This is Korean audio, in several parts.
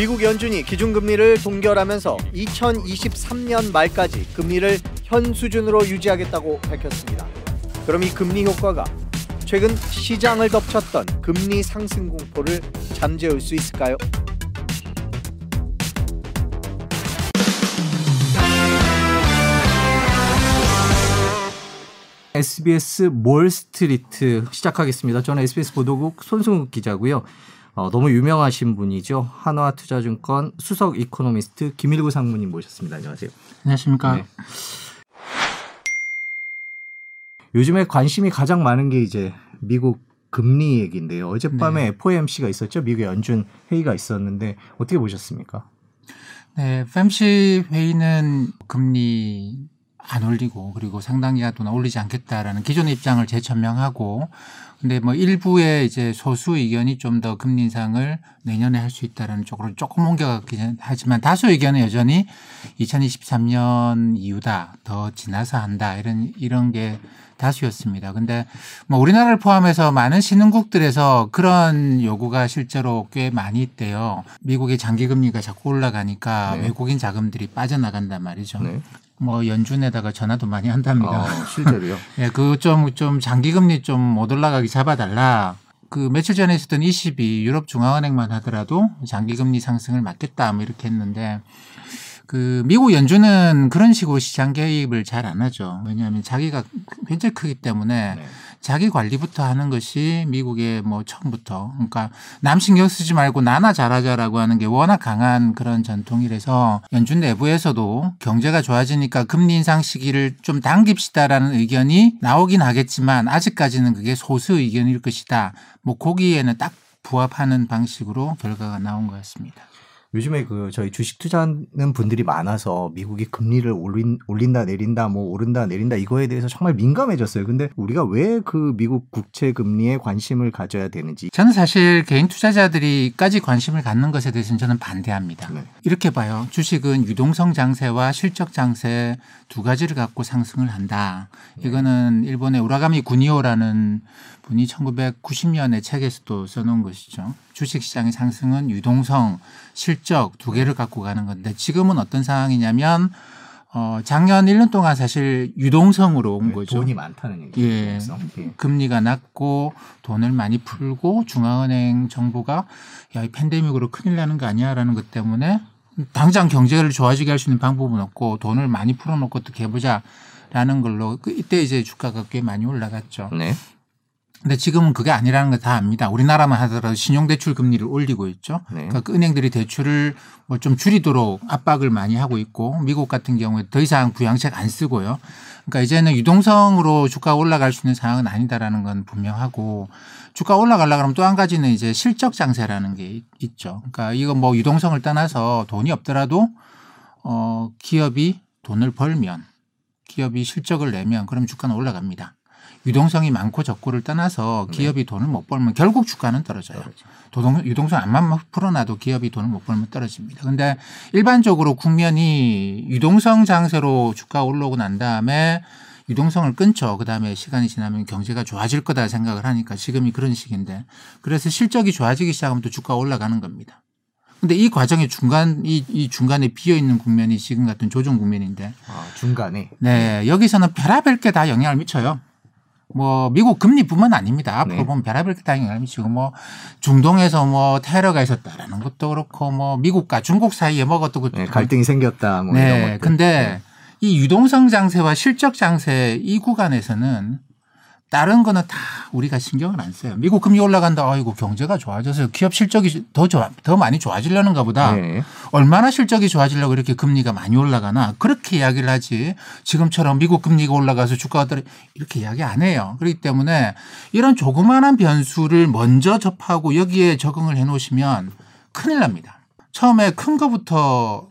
미국 연준이 기준금리를 동결하면서 2023년 말까지 금리를 현 수준으로 유지하겠다고 밝혔습니다. 그럼 이 금리 효과가 최근 시장을 덮쳤던 금리 상승 공포를 잠재울 수 있을까요? SBS 몰스트리트 시작하겠습니다. 저는 SBS 보도국 손승욱 기자고요. 어, 너무 유명하신 분이죠. 한화투자증권 수석 이코노미스트 김일구 상무님 모셨습니다. 안녕하세요. 안녕하십니까. 네. 요즘에 관심이 가장 많은 게 이제 미국 금리 얘기인데요. 어젯밤에 네. FOMC가 있었죠. 미국 연준 회의가 있었는데 어떻게 보셨습니까? 네, FOMC 회의는 금리 안 올리고 그리고 상당히 하도 올리지 않겠다라는 기존의 입장을 재천명하고 근데 뭐 일부의 이제 소수 의견이 좀 더 금리 인상을 내년에 할 수 있다라는 쪽으로 조금 옮겨갔긴 하지만 다수 의견은 여전히 2023년 이후다 더 지나서 한다 이런 이런 게 다수였습니다. 근데 뭐 우리나라를 포함해서 많은 신흥국들에서 그런 요구가 실제로 꽤 많이 있대요. 미국의 장기 금리가 자꾸 올라가니까 네. 외국인 자금들이 빠져나간단 말이죠. 네. 뭐 연준에다가 전화도 많이 한답니다. 아, 실제로요? 예, 그좀좀 장기 금리 좀 못 올라가게 잡아달라. 그 며칠 전에 있었던 22 유럽 중앙은행만 하더라도 장기 금리 상승을 막겠다 뭐 이렇게 했는데 그 미국 연준은 그런 식으로 시장 개입을 잘 안 하죠. 왜냐하면 자기가 굉장히 크기 때문에 네. 자기 관리부터 하는 것이 미국의 뭐 처음부터 그러니까 남 신경 쓰지 말고 나나 잘하자라고 하는 게 워낙 강한 그런 전통이라서 연준 내부에서도 경제가 좋아지니까 금리 인상 시기를 좀 당깁시다라는 의견이 나오긴 하겠지만 아직까지는 그게 소수 의견일 것이다. 뭐 거기에는 딱 부합하는 방식으로 결과가 나온 것 같습니다. 요즘에 그 저희 주식 투자하는 분들이 많아서 미국이 금리를 올린, 올린다 내린다 뭐 오른다 내린다 이거에 대해서 정말 민감해졌어요. 근데 우리가 왜 그 미국 국채 금리에 관심을 가져야 되는지 저는 사실 개인 투자자들이까지 관심을 갖는 것에 대해서는 저는 반대합니다. 네. 이렇게 봐요. 주식은 유동성 장세와 실적 장세 두 가지를 갖고 상승을 한다. 네. 이거는 일본의 우라가미 구니오라는 분이 1990년에 책에서도 써놓은 것이죠. 주식시장의 상승은 유동성, 실적 두 개를 갖고 가는 건데 지금은 어떤 상황이냐면 어, 작년 1년 동안 사실 유동성으로 온 네, 거죠. 돈이 많다는 얘기죠. 예. 예. 금리가 낮고 돈을 많이 풀고 중앙은행 정부가 야, 이 팬데믹으로 큰일 나는 거 아니야? 라는 것 때문에 당장 경제를 좋아지게 할 수 있는 방법은 없고 돈을 많이 풀어놓고 어떻게 해보자. 라는 걸로 그 이때 이제 주가가 꽤 많이 올라갔죠. 네. 근데 지금은 그게 아니라는 걸 다 압니다. 우리나라만 하더라도 신용대출 금리를 올리고 있죠. 네. 그러니까 그 은행들이 대출을 뭐 좀 줄이도록 압박을 많이 하고 있고 미국 같은 경우에 더 이상 부양책 안 쓰고요. 그러니까 이제는 유동성으로 주가 올라갈 수 있는 상황은 아니다라는 건 분명하고 주가 올라가려 그러면 또 한 가지는 이제 실적 장세라는 게 있죠. 그러니까 이거 뭐 유동성을 떠나서 돈이 없더라도 어 기업이 돈을 벌면 기업이 실적을 내면 그럼 주가는 올라갑니다. 유동성이 많고 적고를 떠나서 네. 기업이 네. 돈을 못 벌면 결국 주가는 떨어져요. 도동, 유동성 안만 풀어놔도 기업이 돈을 못 벌면 떨어집니다. 근데 일반적으로 국면이 유동성 장세로 주가 올라오고 난 다음에 유동성을 끊죠. 그 다음에 시간이 지나면 경제가 좋아질 거다 생각을 하니까 지금이 그런 시기인데 그래서 실적이 좋아지기 시작하면 또 주가가 올라가는 겁니다. 근데 이 과정의 중간 이, 이 중간에 비어 있는 국면이 지금 같은 조정 국면인데 아, 중간에 네 여기서는 별의별 게 다 영향을 미쳐요. 뭐 미국 금리뿐만 아닙니다. 앞으로 네. 보면 별의별 다 영향을 미치고 뭐 중동에서 뭐 테러가 있었다라는 것도 그렇고 뭐 미국과 중국 사이에 뭐 것도 네, 갈등이 생겼다 뭐 네. 이런 것들. 근데 네. 이 유동성 장세와 실적 장세 이 구간에서는 다른 거는 다 우리가 신경을 안 써요. 미국 금리 올라간다. 아이고 경제가 좋아져서 기업 실적이 더 좋아 더 많이 좋아지려는가 보다. 네. 얼마나 실적이 좋아지려고 이렇게 금리가 많이 올라가나 그렇게 이야기를 하지. 지금처럼 미국 금리가 올라가서 주가가 떨어 이렇게 이야기 안 해요. 그렇기 때문에 이런 조그마한 변수를 먼저 접하고 여기에 적응을 해 놓으시면 큰일 납니다. 처음에 큰 거부터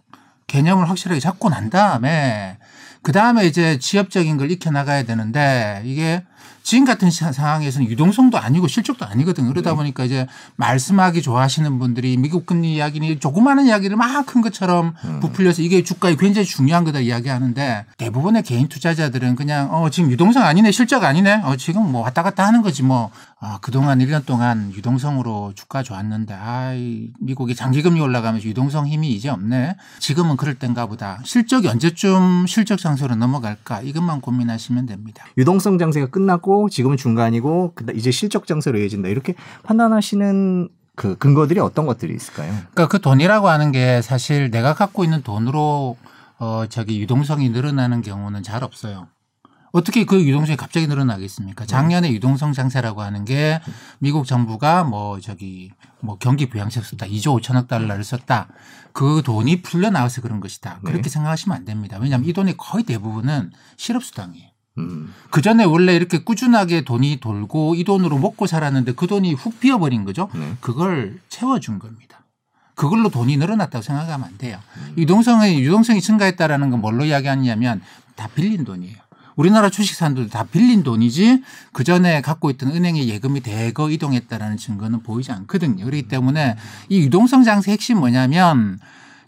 개념을 확실하게 잡고 난 다음에 그 다음에 이제 지엽적인 걸 익혀 나가야 되는데 이게 지금 같은 시- 상황에서는 유동성도 아니고 실적도 아니거든요. 네. 그러다 보니까 이제 말씀하기 좋아하시는 분들이 미국 금리 이야기니 조그마한 이야기를 막 큰 것처럼 음. 부풀려서 이게 주가에 굉장히 중요한 거다 이야기하는데 대부분의 개인 투자자들은 그냥 어 지금 유동성 아니네 실적 아니네 어 지금 뭐 왔다 갔다 하는 거지 뭐 아, 그동안 1년 동안 유동성으로 주가 좋았는데 아이 미국이 장기 금리 올라가면서 유동성 힘이 이제 없네 지금은 그럴 땐가 보다 실적이 언제쯤 실적 장소로 넘어갈까 이것만 고민하시면 됩니다. 유동성 장세가 끝났고 지금은 중간이고 이제 실적 장세로 이어진다 이렇게 판단하시는 그 근거들이 어떤 것들이 있을까요? 그러니까 그 돈이라고 하는 게 사실 내가 갖고 있는 돈으로 어 저기 유동성이 늘어나는 경우는 잘 없어요. 어떻게 그 유동성이 갑자기 늘어나겠습니까? 작년에 유동성 장세라고 하는 게 미국 정부가 뭐 저기 뭐 경기 부양책 썼다. 2조 5천억 달러를 썼다. 그 돈이 풀려 나와서 그런 것이다. 그렇게 네. 생각하시면 안 됩니다. 왜냐하면 이 돈의 거의 대부분은 실업수당이에요. 음. 그 전에 원래 이렇게 꾸준하게 돈이 돌고 이 돈으로 먹고 살았는데 그 돈이 훅 비어버린 거죠. 네. 그걸 채워준 겁니다. 그걸로 돈이 늘어났다고 생각하면 안 돼요. 유동성이 유동성이 증가했다라는 건 뭘로 이야기하냐면 다 빌린 돈이에요. 우리나라 주식사람들도 다 빌린 돈이지 그 전에 갖고 있던 은행의 예금이 대거 이동했다라는 증거는 보이지 않거든요. 그렇기 때문에 이 유동성 장세 핵심 뭐냐면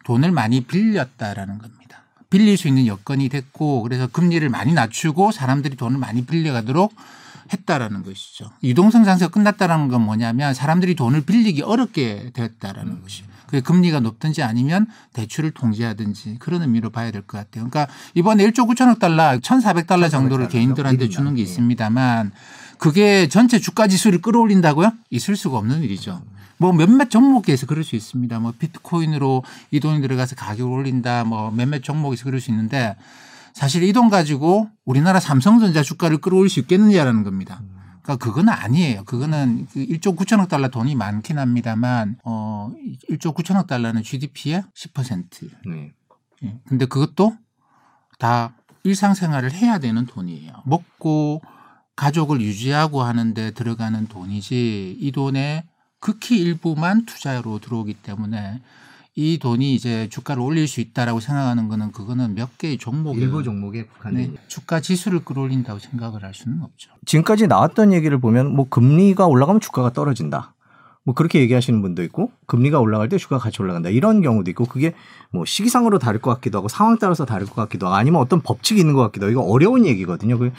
돈을 많이 빌렸다라는 겁니다. 빌릴 수 있는 여건이 됐고 그래서 금리를 많이 낮추고 사람들이 돈을 많이 빌려가도록 했다라는 것이죠. 유동성 장세가 끝났다라는 건 뭐냐면 사람들이 돈을 빌리기 어렵게 되었다라는 것이죠. 그게 금리가 높든지 아니면 대출을 통제하든지 그런 의미로 봐야 될 것 같아요. 그러니까 이번에 1조 9천억 달러, 1,400달러 정도를 1,400달러죠. 개인들한테. 주는 게 예. 있습니다만 그게 전체 주가 지수를 끌어올린다고요? 있을 수가 없는 일이죠. 뭐 몇몇 종목에서 그럴 수 있습니다. 뭐 비트코인으로 이 돈이 들어가서 가격을 올린다. 뭐 몇몇 종목에서 그럴 수 있는데 사실 이 돈 가지고 우리나라 삼성전자 주가를 끌어올릴 수 있겠느냐라는 겁니다. 그러니까 그건 아니에요. 그거는 그 1조 9천억 달러 돈이 많긴 합니다만 어 1조 9천억 달러는 GDP의 10%. 네. 예. 근데 그것도 다 일상생활을 해야 되는 돈이에요. 먹고 가족을 유지하고 하는데 들어가는 돈이지 이 돈의 극히 일부만 투자로 들어오기 때문에 이 돈이 이제 주가를 올릴 수 있다라고 생각하는 거는 그거는 몇 개의 종목에 일부 종목에 국한돼 네, 주가 지수를 끌어올린다고 생각을 할 수는 없죠. 지금까지 나왔던 얘기를 보면 뭐 금리가 올라가면 주가가 떨어진다. 뭐 그렇게 얘기하시는 분도 있고 금리가 올라갈 때 주가가 같이 올라간다 이런 경우도 있고 그게 뭐 시기상으로 다를 것 같기도 하고 상황 따라서 다를 것 같기도 하고 아니면 어떤 법칙이 있는 것 같기도 하고 이거 어려운 얘기거든요. 그-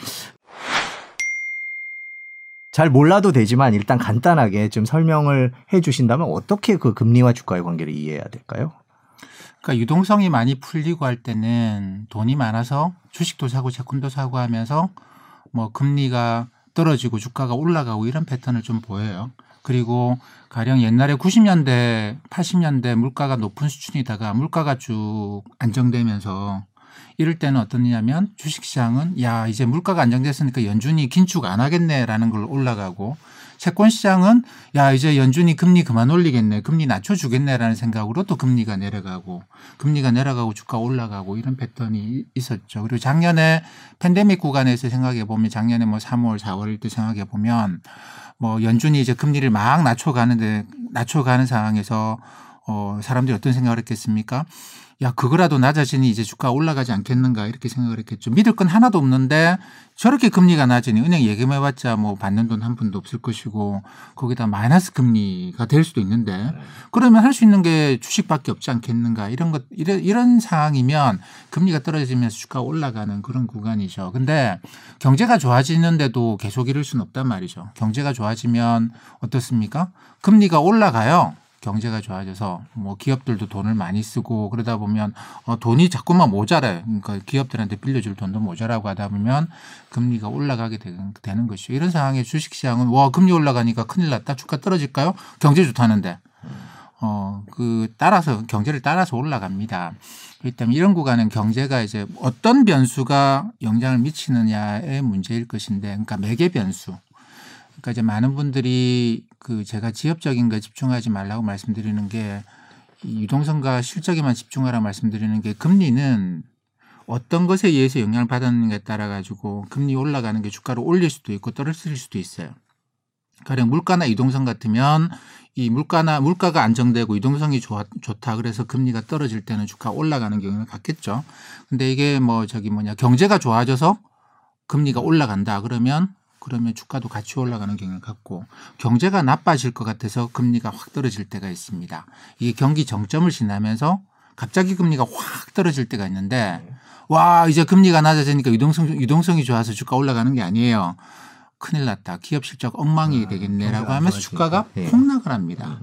잘 몰라도 되지만 일단 간단하게 좀 설명을 해 주신다면 어떻게 그 금리와 주가의 관계를 이해해야 될까요? 그러니까 유동성이 많이 풀리고 할 때는 돈이 많아서 주식도 사고 채권도 사고 하면서 뭐 금리가 떨어지고 주가가 올라가고 이런 패턴을 좀 보여요. 그리고 가령 옛날에 90년대, 80년대 물가가 높은 수준이다가 물가가 쭉 안정되면서 이럴 때는 어떠냐면 주식시장은 야 이제 물가가 안정됐으니까 연준이 긴축 안 하겠네라는 걸 올라가고 채권 시장은 야 이제 연준이 금리 그만 올리겠네 금리 낮춰주겠네라는 생각으로 또 금리가 내려가고 금리가 내려가고 주가 올라가고 이런 패턴이 있었죠 그리고 작년에 팬데믹 구간에서 생각해 보면 작년에 뭐 3월 4월 때 생각해 보면 뭐 연준이 이제 금리를 막 낮춰가는데 낮춰가는 상황에서 어 사람들이 어떤 생각을 했겠습니까? 야 그거라도 낮아지니 이제 주가 올라가지 않겠는가 이렇게 생각을 했겠죠. 믿을 건 하나도 없는데 저렇게 금리가 낮으니 은행 예금해봤자 뭐 받는 돈 한 푼도 없을 것이고 거기다 마이너스 금리가 될 수도 있는데 그러면 할 수 있는 게 주식밖에 없지 않겠는가 이런 것 이런, 이런 상황이면 금리가 떨어지면서 주가 올라가는 그런 구간이죠. 근데 경제가 좋아지는데도 계속 이럴 수는 없단 말이죠. 경제가 좋아지면 어떻습니까? 금리가 올라가요. 경제가 좋아져서 뭐 기업들도 돈을 많이 쓰고 그러다 보면 어 돈이 자꾸만 모자라요. 그러니까 기업들한테 빌려줄 돈도 모자라고 하다 보면 금리가 올라가게 되는, 되는 것이죠. 이런 상황에 주식시장은 와 금리 올라가니까 큰일 났다. 주가 떨어질까요? 경제 좋다는데 어 그 따라서 경제를 따라서 올라갑니다. 그렇기 때문에 이런 구간은 경제가 이제 어떤 변수가 영향을 미치느냐의 문제일 것인데, 그러니까 매개 변수. 그러니까 이제 많은 분들이 그 제가 지엽적인 거 집중하지 말라고 말씀드리는 게이 유동성과 실적에만 집중하라 말씀드리는 게 금리는 어떤 것에 의해서 영향을 받았는가에 따라 가지고 금리 올라가는 게 주가를 올릴 수도 있고 떨어뜨릴 수도 있어요. 가령 물가나 이동성 같으면 이 물가나 물가가 안정되고 이동성이 좋아, 좋다 그래서 금리가 떨어질 때는 주가 올라가는 경우는 같겠죠. 근데 이게 뭐 저기 뭐냐 경제가 좋아져서 금리가 올라간다 그러면 그러면 주가도 같이 올라가는 경향을 갖고 경제가 나빠질 것 같아서 금리가 확 떨어질 때가 있습니다. 이게 경기 정점을 지나면서 갑자기 금리가 확 떨어질 때가 있는데 와 이제 금리가 낮아지니까 유동성 유동성이 좋아서 주가 올라가는 게 아니에요. 큰일 났다. 기업 실적 엉망이 아, 되겠네라고 하면서. 주가가 예. 폭락을 합니다.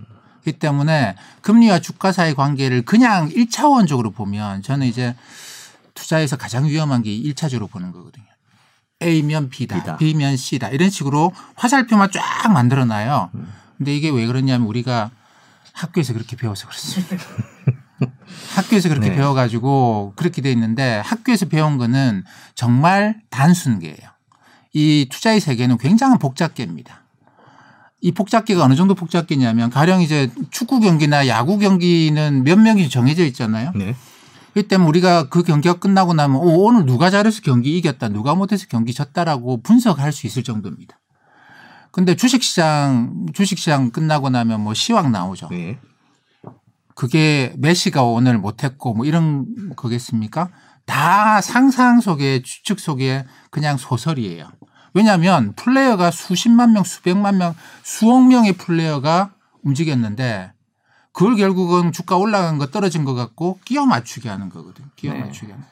이 때문에 금리와 주가 사이 관계를 그냥 일차원적으로 보면 저는 이제 투자에서 가장 위험한 게 일차적으로 보는 거거든요. A면 B다, B다. B면 C다. 이런 식으로 화살표만 쫙 만들어 놔요. 근데 이게 왜 그러냐면 우리가 학교에서 그렇게 배워서 그렇습니다. 학교에서 그렇게 네. 배워가지고 그렇게 돼 있는데 학교에서 배운 거는 정말 단순계예요. 이 투자의 세계는 굉장한 복잡계입니다. 이 복잡계가 어느 정도 복잡계냐면 가령 이제 축구 경기나 야구 경기는 몇 명이 정해져 있잖아요. 네. 그 때문에 우리가 그 경기가 끝나고 나면 오, 오늘 누가 잘해서 경기 이겼다, 누가 못해서 경기 졌다라고 분석할 수 있을 정도입니다. 근데 주식시장, 주식시장 끝나고 나면 뭐 시황 나오죠. 네. 그게 메시가 오늘 못했고 뭐 이런 거겠습니까? 다 상상 속에 추측 속에 그냥 소설이에요. 왜냐하면 플레이어가 수십만 명, 수백만 명, 수억 명의 플레이어가 움직였는데 그걸 결국은 주가 올라간 거 떨어진 것 같고 끼워 맞추게 하는 거거든. 요 끼워 네. 맞추게 하는.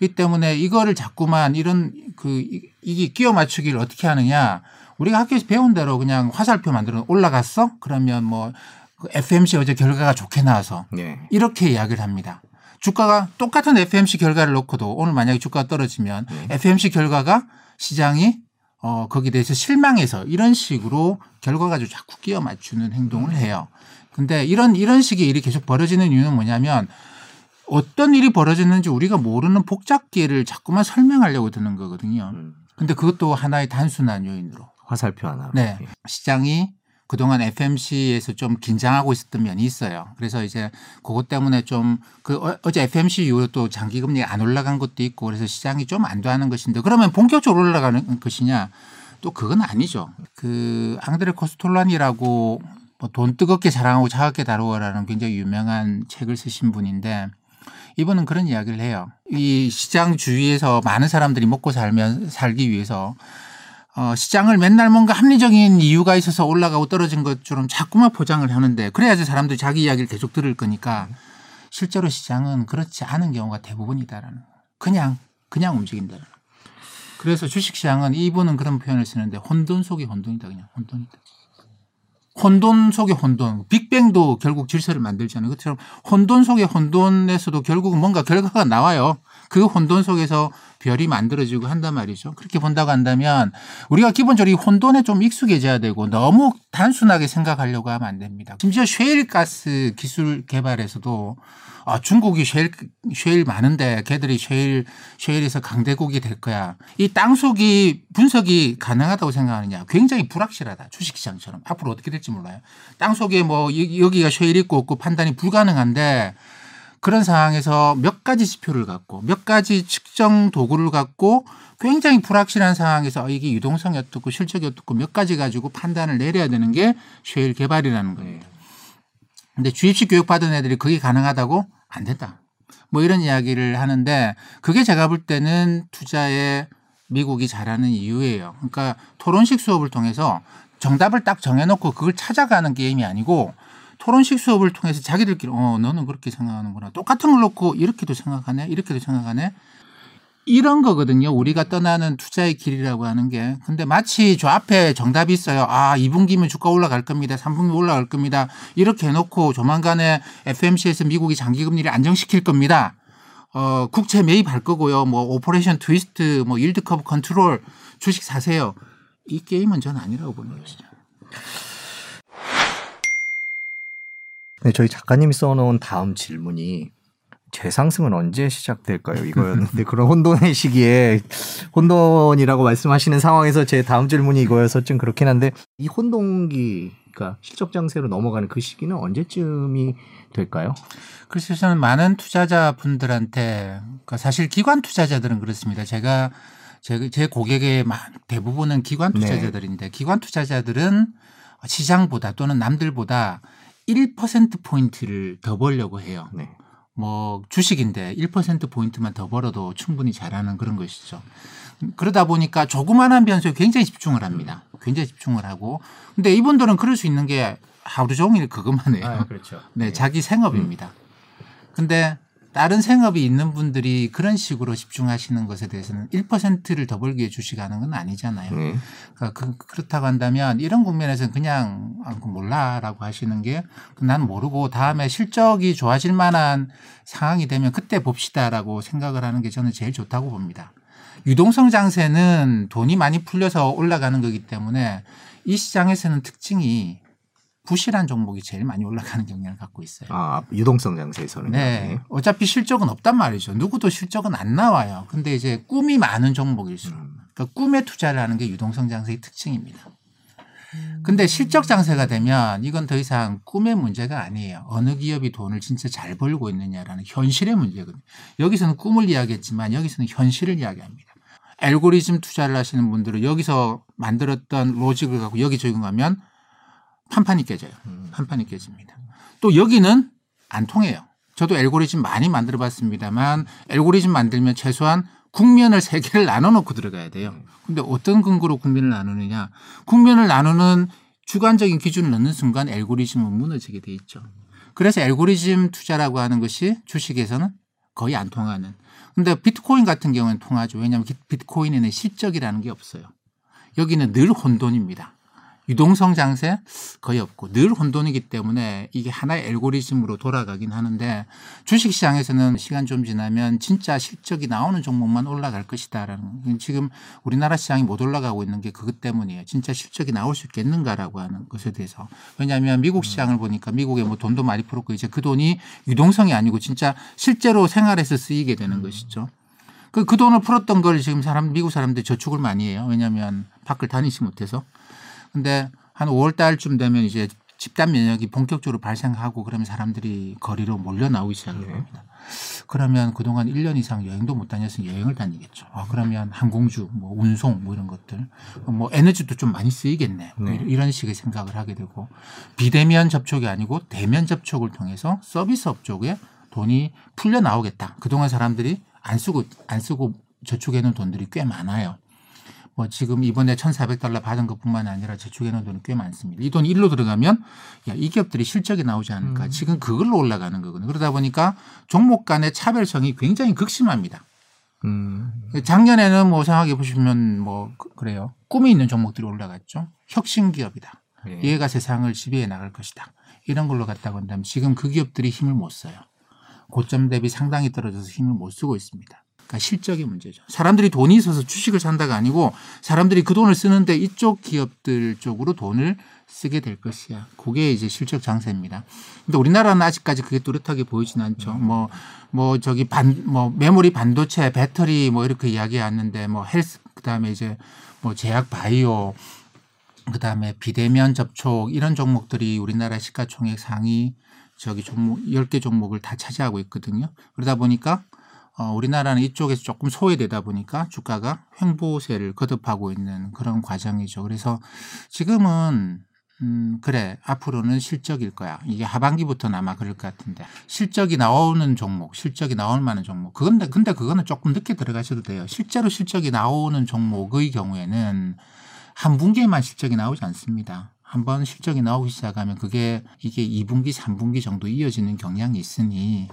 이 때문에 이거를 자꾸만 이런 그 이- 이게 끼워 맞추기를 어떻게 하느냐? 우리가 학교에서 배운 대로 그냥 화살표 만들어 올라갔어? 그러면 뭐그 FMC 어제 결과가 좋게 나와서 네. 이렇게 이야기를 합니다. 주가가 똑같은 FMC 결과를 놓고도 오늘 만약에 주가가 떨어지면 네. FMC 결과가 시장이 어 거기에 대해서 실망해서 이런 식으로 결과 가지고 자꾸 끼워 맞추는 행동을 해요. 근데 이런 이런 식의 일이 계속 벌어지는 이유는 뭐냐면 어떤 일이 벌어졌는지 우리가 모르는 복잡기를 자꾸만 설명하려고 드는 거거든요. 음. 근데 그것도 하나의 단순한 요인으로 화살표 하나. 네. 시장이 그동안 FMC에서 좀 긴장하고 있었던 면이 있어요. 그래서 이제 그것 때문에 좀 그 어제 FMC 이후로 또 장기 금리가 안 올라간 것도 있고 그래서 시장이 좀 안도하는 것인데 그러면 본격적으로 올라가는 것이냐? 또 그건 아니죠. 그 앙드레 코스톨란이라고 뭐 돈 뜨겁게 자랑하고 차갑게 다루어라는 굉장히 유명한 책을 쓰신 분인데 이분은 그런 이야기를 해요. 이 시장 주위에서 많은 사람들이 먹고 살면 살기 위해서 어, 시장을 맨날 뭔가 합리적인 이유가 있어서 올라가고 떨어진 것처럼 자꾸만 포장을 하는데 그래야지 사람들이 자기 이야기를 계속 들을 거니까 실제로 시장은 그렇지 않은 경우가 대부분이다라는 거. 그냥 그냥 움직인다라는 거. 그래서 주식시장은 이분은 그런 표현을 쓰는데 혼돈 속의 혼돈이다 그냥 혼돈이다. 혼돈 속의 혼돈. 빅뱅도 결국 질서를 만들잖아요. 그처럼 혼돈 속의 혼돈에서도 결국은 뭔가 결과가 나와요. 그 혼돈 속에서 별이 만들어지고 한단 말이죠. 그렇게 본다고 한다면 우리가 기본적으로 이 혼돈에 좀 익숙해져야 되고 너무 단순하게 생각하려고 하면 안 됩니다. 심지어 쉐일가스 기술 개발에서도 아, 중국이 쉐일, 쉐일 많은데 걔들이 쉐일, 쉐일에서 강대국이 될 거야. 이 땅속이 분석이 가능하다고 생각하느냐. 굉장히 불확실하다. 주식시장처럼. 앞으로 어떻게 될지 몰라요. 땅속에 뭐 여- 여기가 쉐일 있고 없고 판단이 불가능한데 그런 상황에서 몇 가지 지표를 갖고 몇 가지 측정 도구를 갖고 굉장히 불확실한 상황에서 어, 이게 유동성이 어떻고 실적이 어떻고 몇 가지 가지고 판단을 내려야 되는 게 쉐일 개발이라는 겁니다. 근데 주입식 교육 받은 애들이 그게 가능하다고 안 된다. 뭐 이런 이야기를 하는데 그게 제가 볼 때는 투자에 미국이 잘하는 이유예요. 그러니까 토론식 수업을 통해서 정답을 딱 정해놓고 그걸 찾아가는 게임이 아니고 토론식 수업을 통해서 자기들끼리 어 너는 그렇게 생각하는구나 똑같은 걸 놓고 이렇게도 생각하네 이렇게도 생각하네 이런 거거든요. 우리가 떠나는 투자의 길이라고 하는 게. 근데 마치 저 앞에 정답이 있어요. 아, 2분기면 주가 올라갈 겁니다. 3분기 올라갈 겁니다. 이렇게 해놓고 조만간에 FOMC에서 미국이 장기금리를 안정시킬 겁니다. 어, 국채 매입할 거고요. 뭐 Operation Twist, 뭐 yield curve control 주식 사세요. 이 게임은 저는 아니라고 보는 것이죠. 네, 저희 작가님이 써놓은 다음 질문이 재상승은 언제 시작될까요? 이거였는데 그런 혼돈의 시기에 혼돈이라고 말씀하시는 상황에서 제 다음 질문이 이거여서 좀 그렇긴 한데 이 그러니까 실적 장세로 넘어가는 그 시기는 언제쯤이 될까요? 그래서 저는 많은 투자자분들한테 그러니까 사실 기관 투자자들은 그렇습니다. 제가 제, 제 고객의 마- 대부분은 기관 네. 투자자들인데 기관 투자자들은 시장보다 또는 남들보다 1% 포인트를 더 벌려고 해요. 네. 뭐 주식인데 1% 포인트만 더 벌어도 충분히 잘하는 그런 것이죠. 그러다 보니까 조그만한 변수에 굉장히 집중을 합니다. 굉장히 집중을 하고. 근데 이분들은 그럴 수 있는 게 하루 종일 그것만 해요. 그렇죠. 네, 자기 생업입니다. 근데 다른 생업이 있는 분들이 그런 식으로 집중하시는 것에 대해서는 1%를 더 벌기 위해 주식하는 건 아니잖아요. 네. 그러니까 그, 그렇다고 한다면 이런 국면에서는 그냥 아, 그거 몰라라고 하시는 게 난 모르고 다음에 실적이 좋아질 만한 상황이 되면 그때 봅시다라고 생각을 하는 게 저는 제일 좋다고 봅니다. 유동성 장세는 돈이 많이 풀려서 올라가는 거기 때문에 이 시장에서는 특징이 부실한 종목이 제일 많이 올라가는 경향을 갖고 있어요. 아 유동성 장세에서는 네. 어차피 실적은 없단 말이죠. 누구도 실적은 안 나와요. 근데 이제 꿈이 많은 종목일수록. 그러니까 꿈에 투자를 하는 게 유동성 장세의 특징입니다. 근데 실적 장세가 되면 이건 더 이상 꿈의 문제가 아니에요. 어느 기업이 돈을 진짜 잘 벌고 있느냐라는 현실의 문제거든요. 여기서는 꿈을 이야기했지만 여기서는 현실을 이야기합니다. 알고리즘 투자를 하시는 분들은 여기서 만들었던 로직을 갖고 여기 적용하면 판판이 깨져요. 판판이 깨집니다. 또 여기는 안 통해요. 저도 알고리즘 많이 만들어 봤습니다만 알고리즘 만들면 최소한 국면을 세 개를 나눠 놓고 들어가야 돼요. 근데 어떤 근거로 국면을 나누느냐? 국면을 나누는 주관적인 기준을 넣는 순간 알고리즘은 무너지게 돼 있죠. 그래서 알고리즘 투자라고 하는 것이 주식에서는 거의 안 통하는. 근데 비트코인 같은 경우는 통하죠. 왜냐하면 비트코인에는 실적이라는 게 없어요. 여기는 늘 혼돈입니다. 유동성 장세 거의 없고 늘 혼돈이기 때문에 이게 하나의 알고리즘으로 돌아가긴 하는데 주식 시장에서는 시간 좀 지나면 진짜 실적이 나오는 종목만 올라갈 것이다라는 지금 우리나라 시장이 못 올라가고 있는 게 그것 때문이에요. 진짜 실적이 나올 수 있겠는가라고 하는 것에 대해서 왜냐하면 미국 시장을 보니까 미국에 뭐 돈도 많이 풀었고 이제 그 돈이 유동성이 아니고 진짜 실제로 생활에서 쓰이게 되는 것이죠. 그, 그 돈을 풀었던 걸 지금 사람, 미국 사람들이 저축을 많이 해요. 왜냐하면 밖을 다니지 못해서. 근데 한 5월 달쯤 되면 이제 집단 면역이 본격적으로 발생하고 그러면 사람들이 거리로 몰려 나오기 시작을 네. 합니다. 그러면 그동안 1년 이상 여행도 못 다녔으니 여행을 다니겠죠. 아, 그러면 항공주, 뭐 운송 뭐 이런 것들, 뭐 에너지도 좀 많이 쓰이겠네. 뭐 네. 이런 식의 생각을 하게 되고 비대면 접촉이 아니고 대면 접촉을 통해서 서비스업 쪽에 돈이 풀려 나오겠다. 그동안 사람들이 안 쓰고 안 쓰고 저축해 놓은 돈들이 꽤 많아요. 뭐 지금 이번에 1,400달러 받은 것뿐만 아니라 저축해 놓은 돈이 꽤 많습니다. 이 돈이 일로 들어가면 야, 이 기업들이 실적이 나오지 않을까. 지금 그걸로 올라가는 거거든요. 그러다 보니까 종목 간의 차별성이 굉장히 극심합니다. 음. 작년에는 뭐 생각해 보시면 뭐 그- 그래요. 꿈이 있는 종목들이 올라갔죠. 혁신 기업이다. 네. 얘가 세상을 지배해 나갈 것이다. 이런 걸로 갔다고 한다면 지금 그 기업들이 힘을 못 써요. 고점 대비 상당히 떨어져서 힘을 못 쓰고 있습니다. 그러니까 실적이 문제죠. 사람들이 돈이 있어서 주식을 산다가 아니고 사람들이 그 돈을 쓰는데 이쪽 기업들 쪽으로 돈을 쓰게 될 것이야. 그게 이제 실적 장세입니다. 근데 우리나라는 아직까지 그게 뚜렷하게 보이진 않죠. 뭐, 뭐 저기 반, 뭐 메모리 반도체, 배터리 뭐 이렇게 이야기했는데 뭐 헬스, 그 다음에 이제 뭐 제약 바이오, 그 다음에 비대면 접촉 이런 종목들이 우리나라 시가총액 상위 저기 종목 10개 종목을 다 차지하고 있거든요. 그러다 보니까 어, 우리나라는 이쪽에서 조금 소외되다 보니까 주가가 횡보세를 거듭하고 있는 그런 과정이죠. 그래서 지금은 음, 그래. 앞으로는 실적일 거야. 이게 하반기부터는 아마 그럴 것 같은데. 실적이 나오는 종목, 실적이 나올 만한 종목. 그건데, 근데 그거는 조금 늦게 들어가셔도 돼요. 실제로 실적이 나오는 종목의 경우에는 한 분기에만 실적이 나오지 않습니다. 한 번 실적이 나오기 시작하면 그게 이게 2분기, 3분기 정도 이어지는 경향이 있으니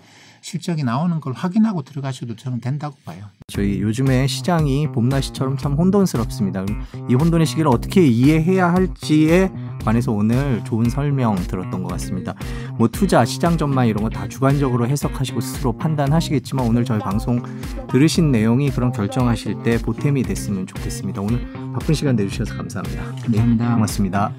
실적이 나오는 걸 확인하고 들어가셔도 저는 된다고 봐요. 저희 요즘에 시장이 봄날씨처럼 참 혼돈스럽습니다. 이 혼돈의 시기를 어떻게 이해해야 할지에 관해서 오늘 좋은 설명 들었던 것 같습니다. 뭐 투자, 시장 전망 이런 거 다 주관적으로 해석하시고 스스로 판단하시겠지만 오늘 저희 방송 들으신 내용이 그런 결정하실 때 보탬이 됐으면 좋겠습니다. 오늘 바쁜 시간 내주셔서 감사합니다. 감사합니다. 고맙습니다.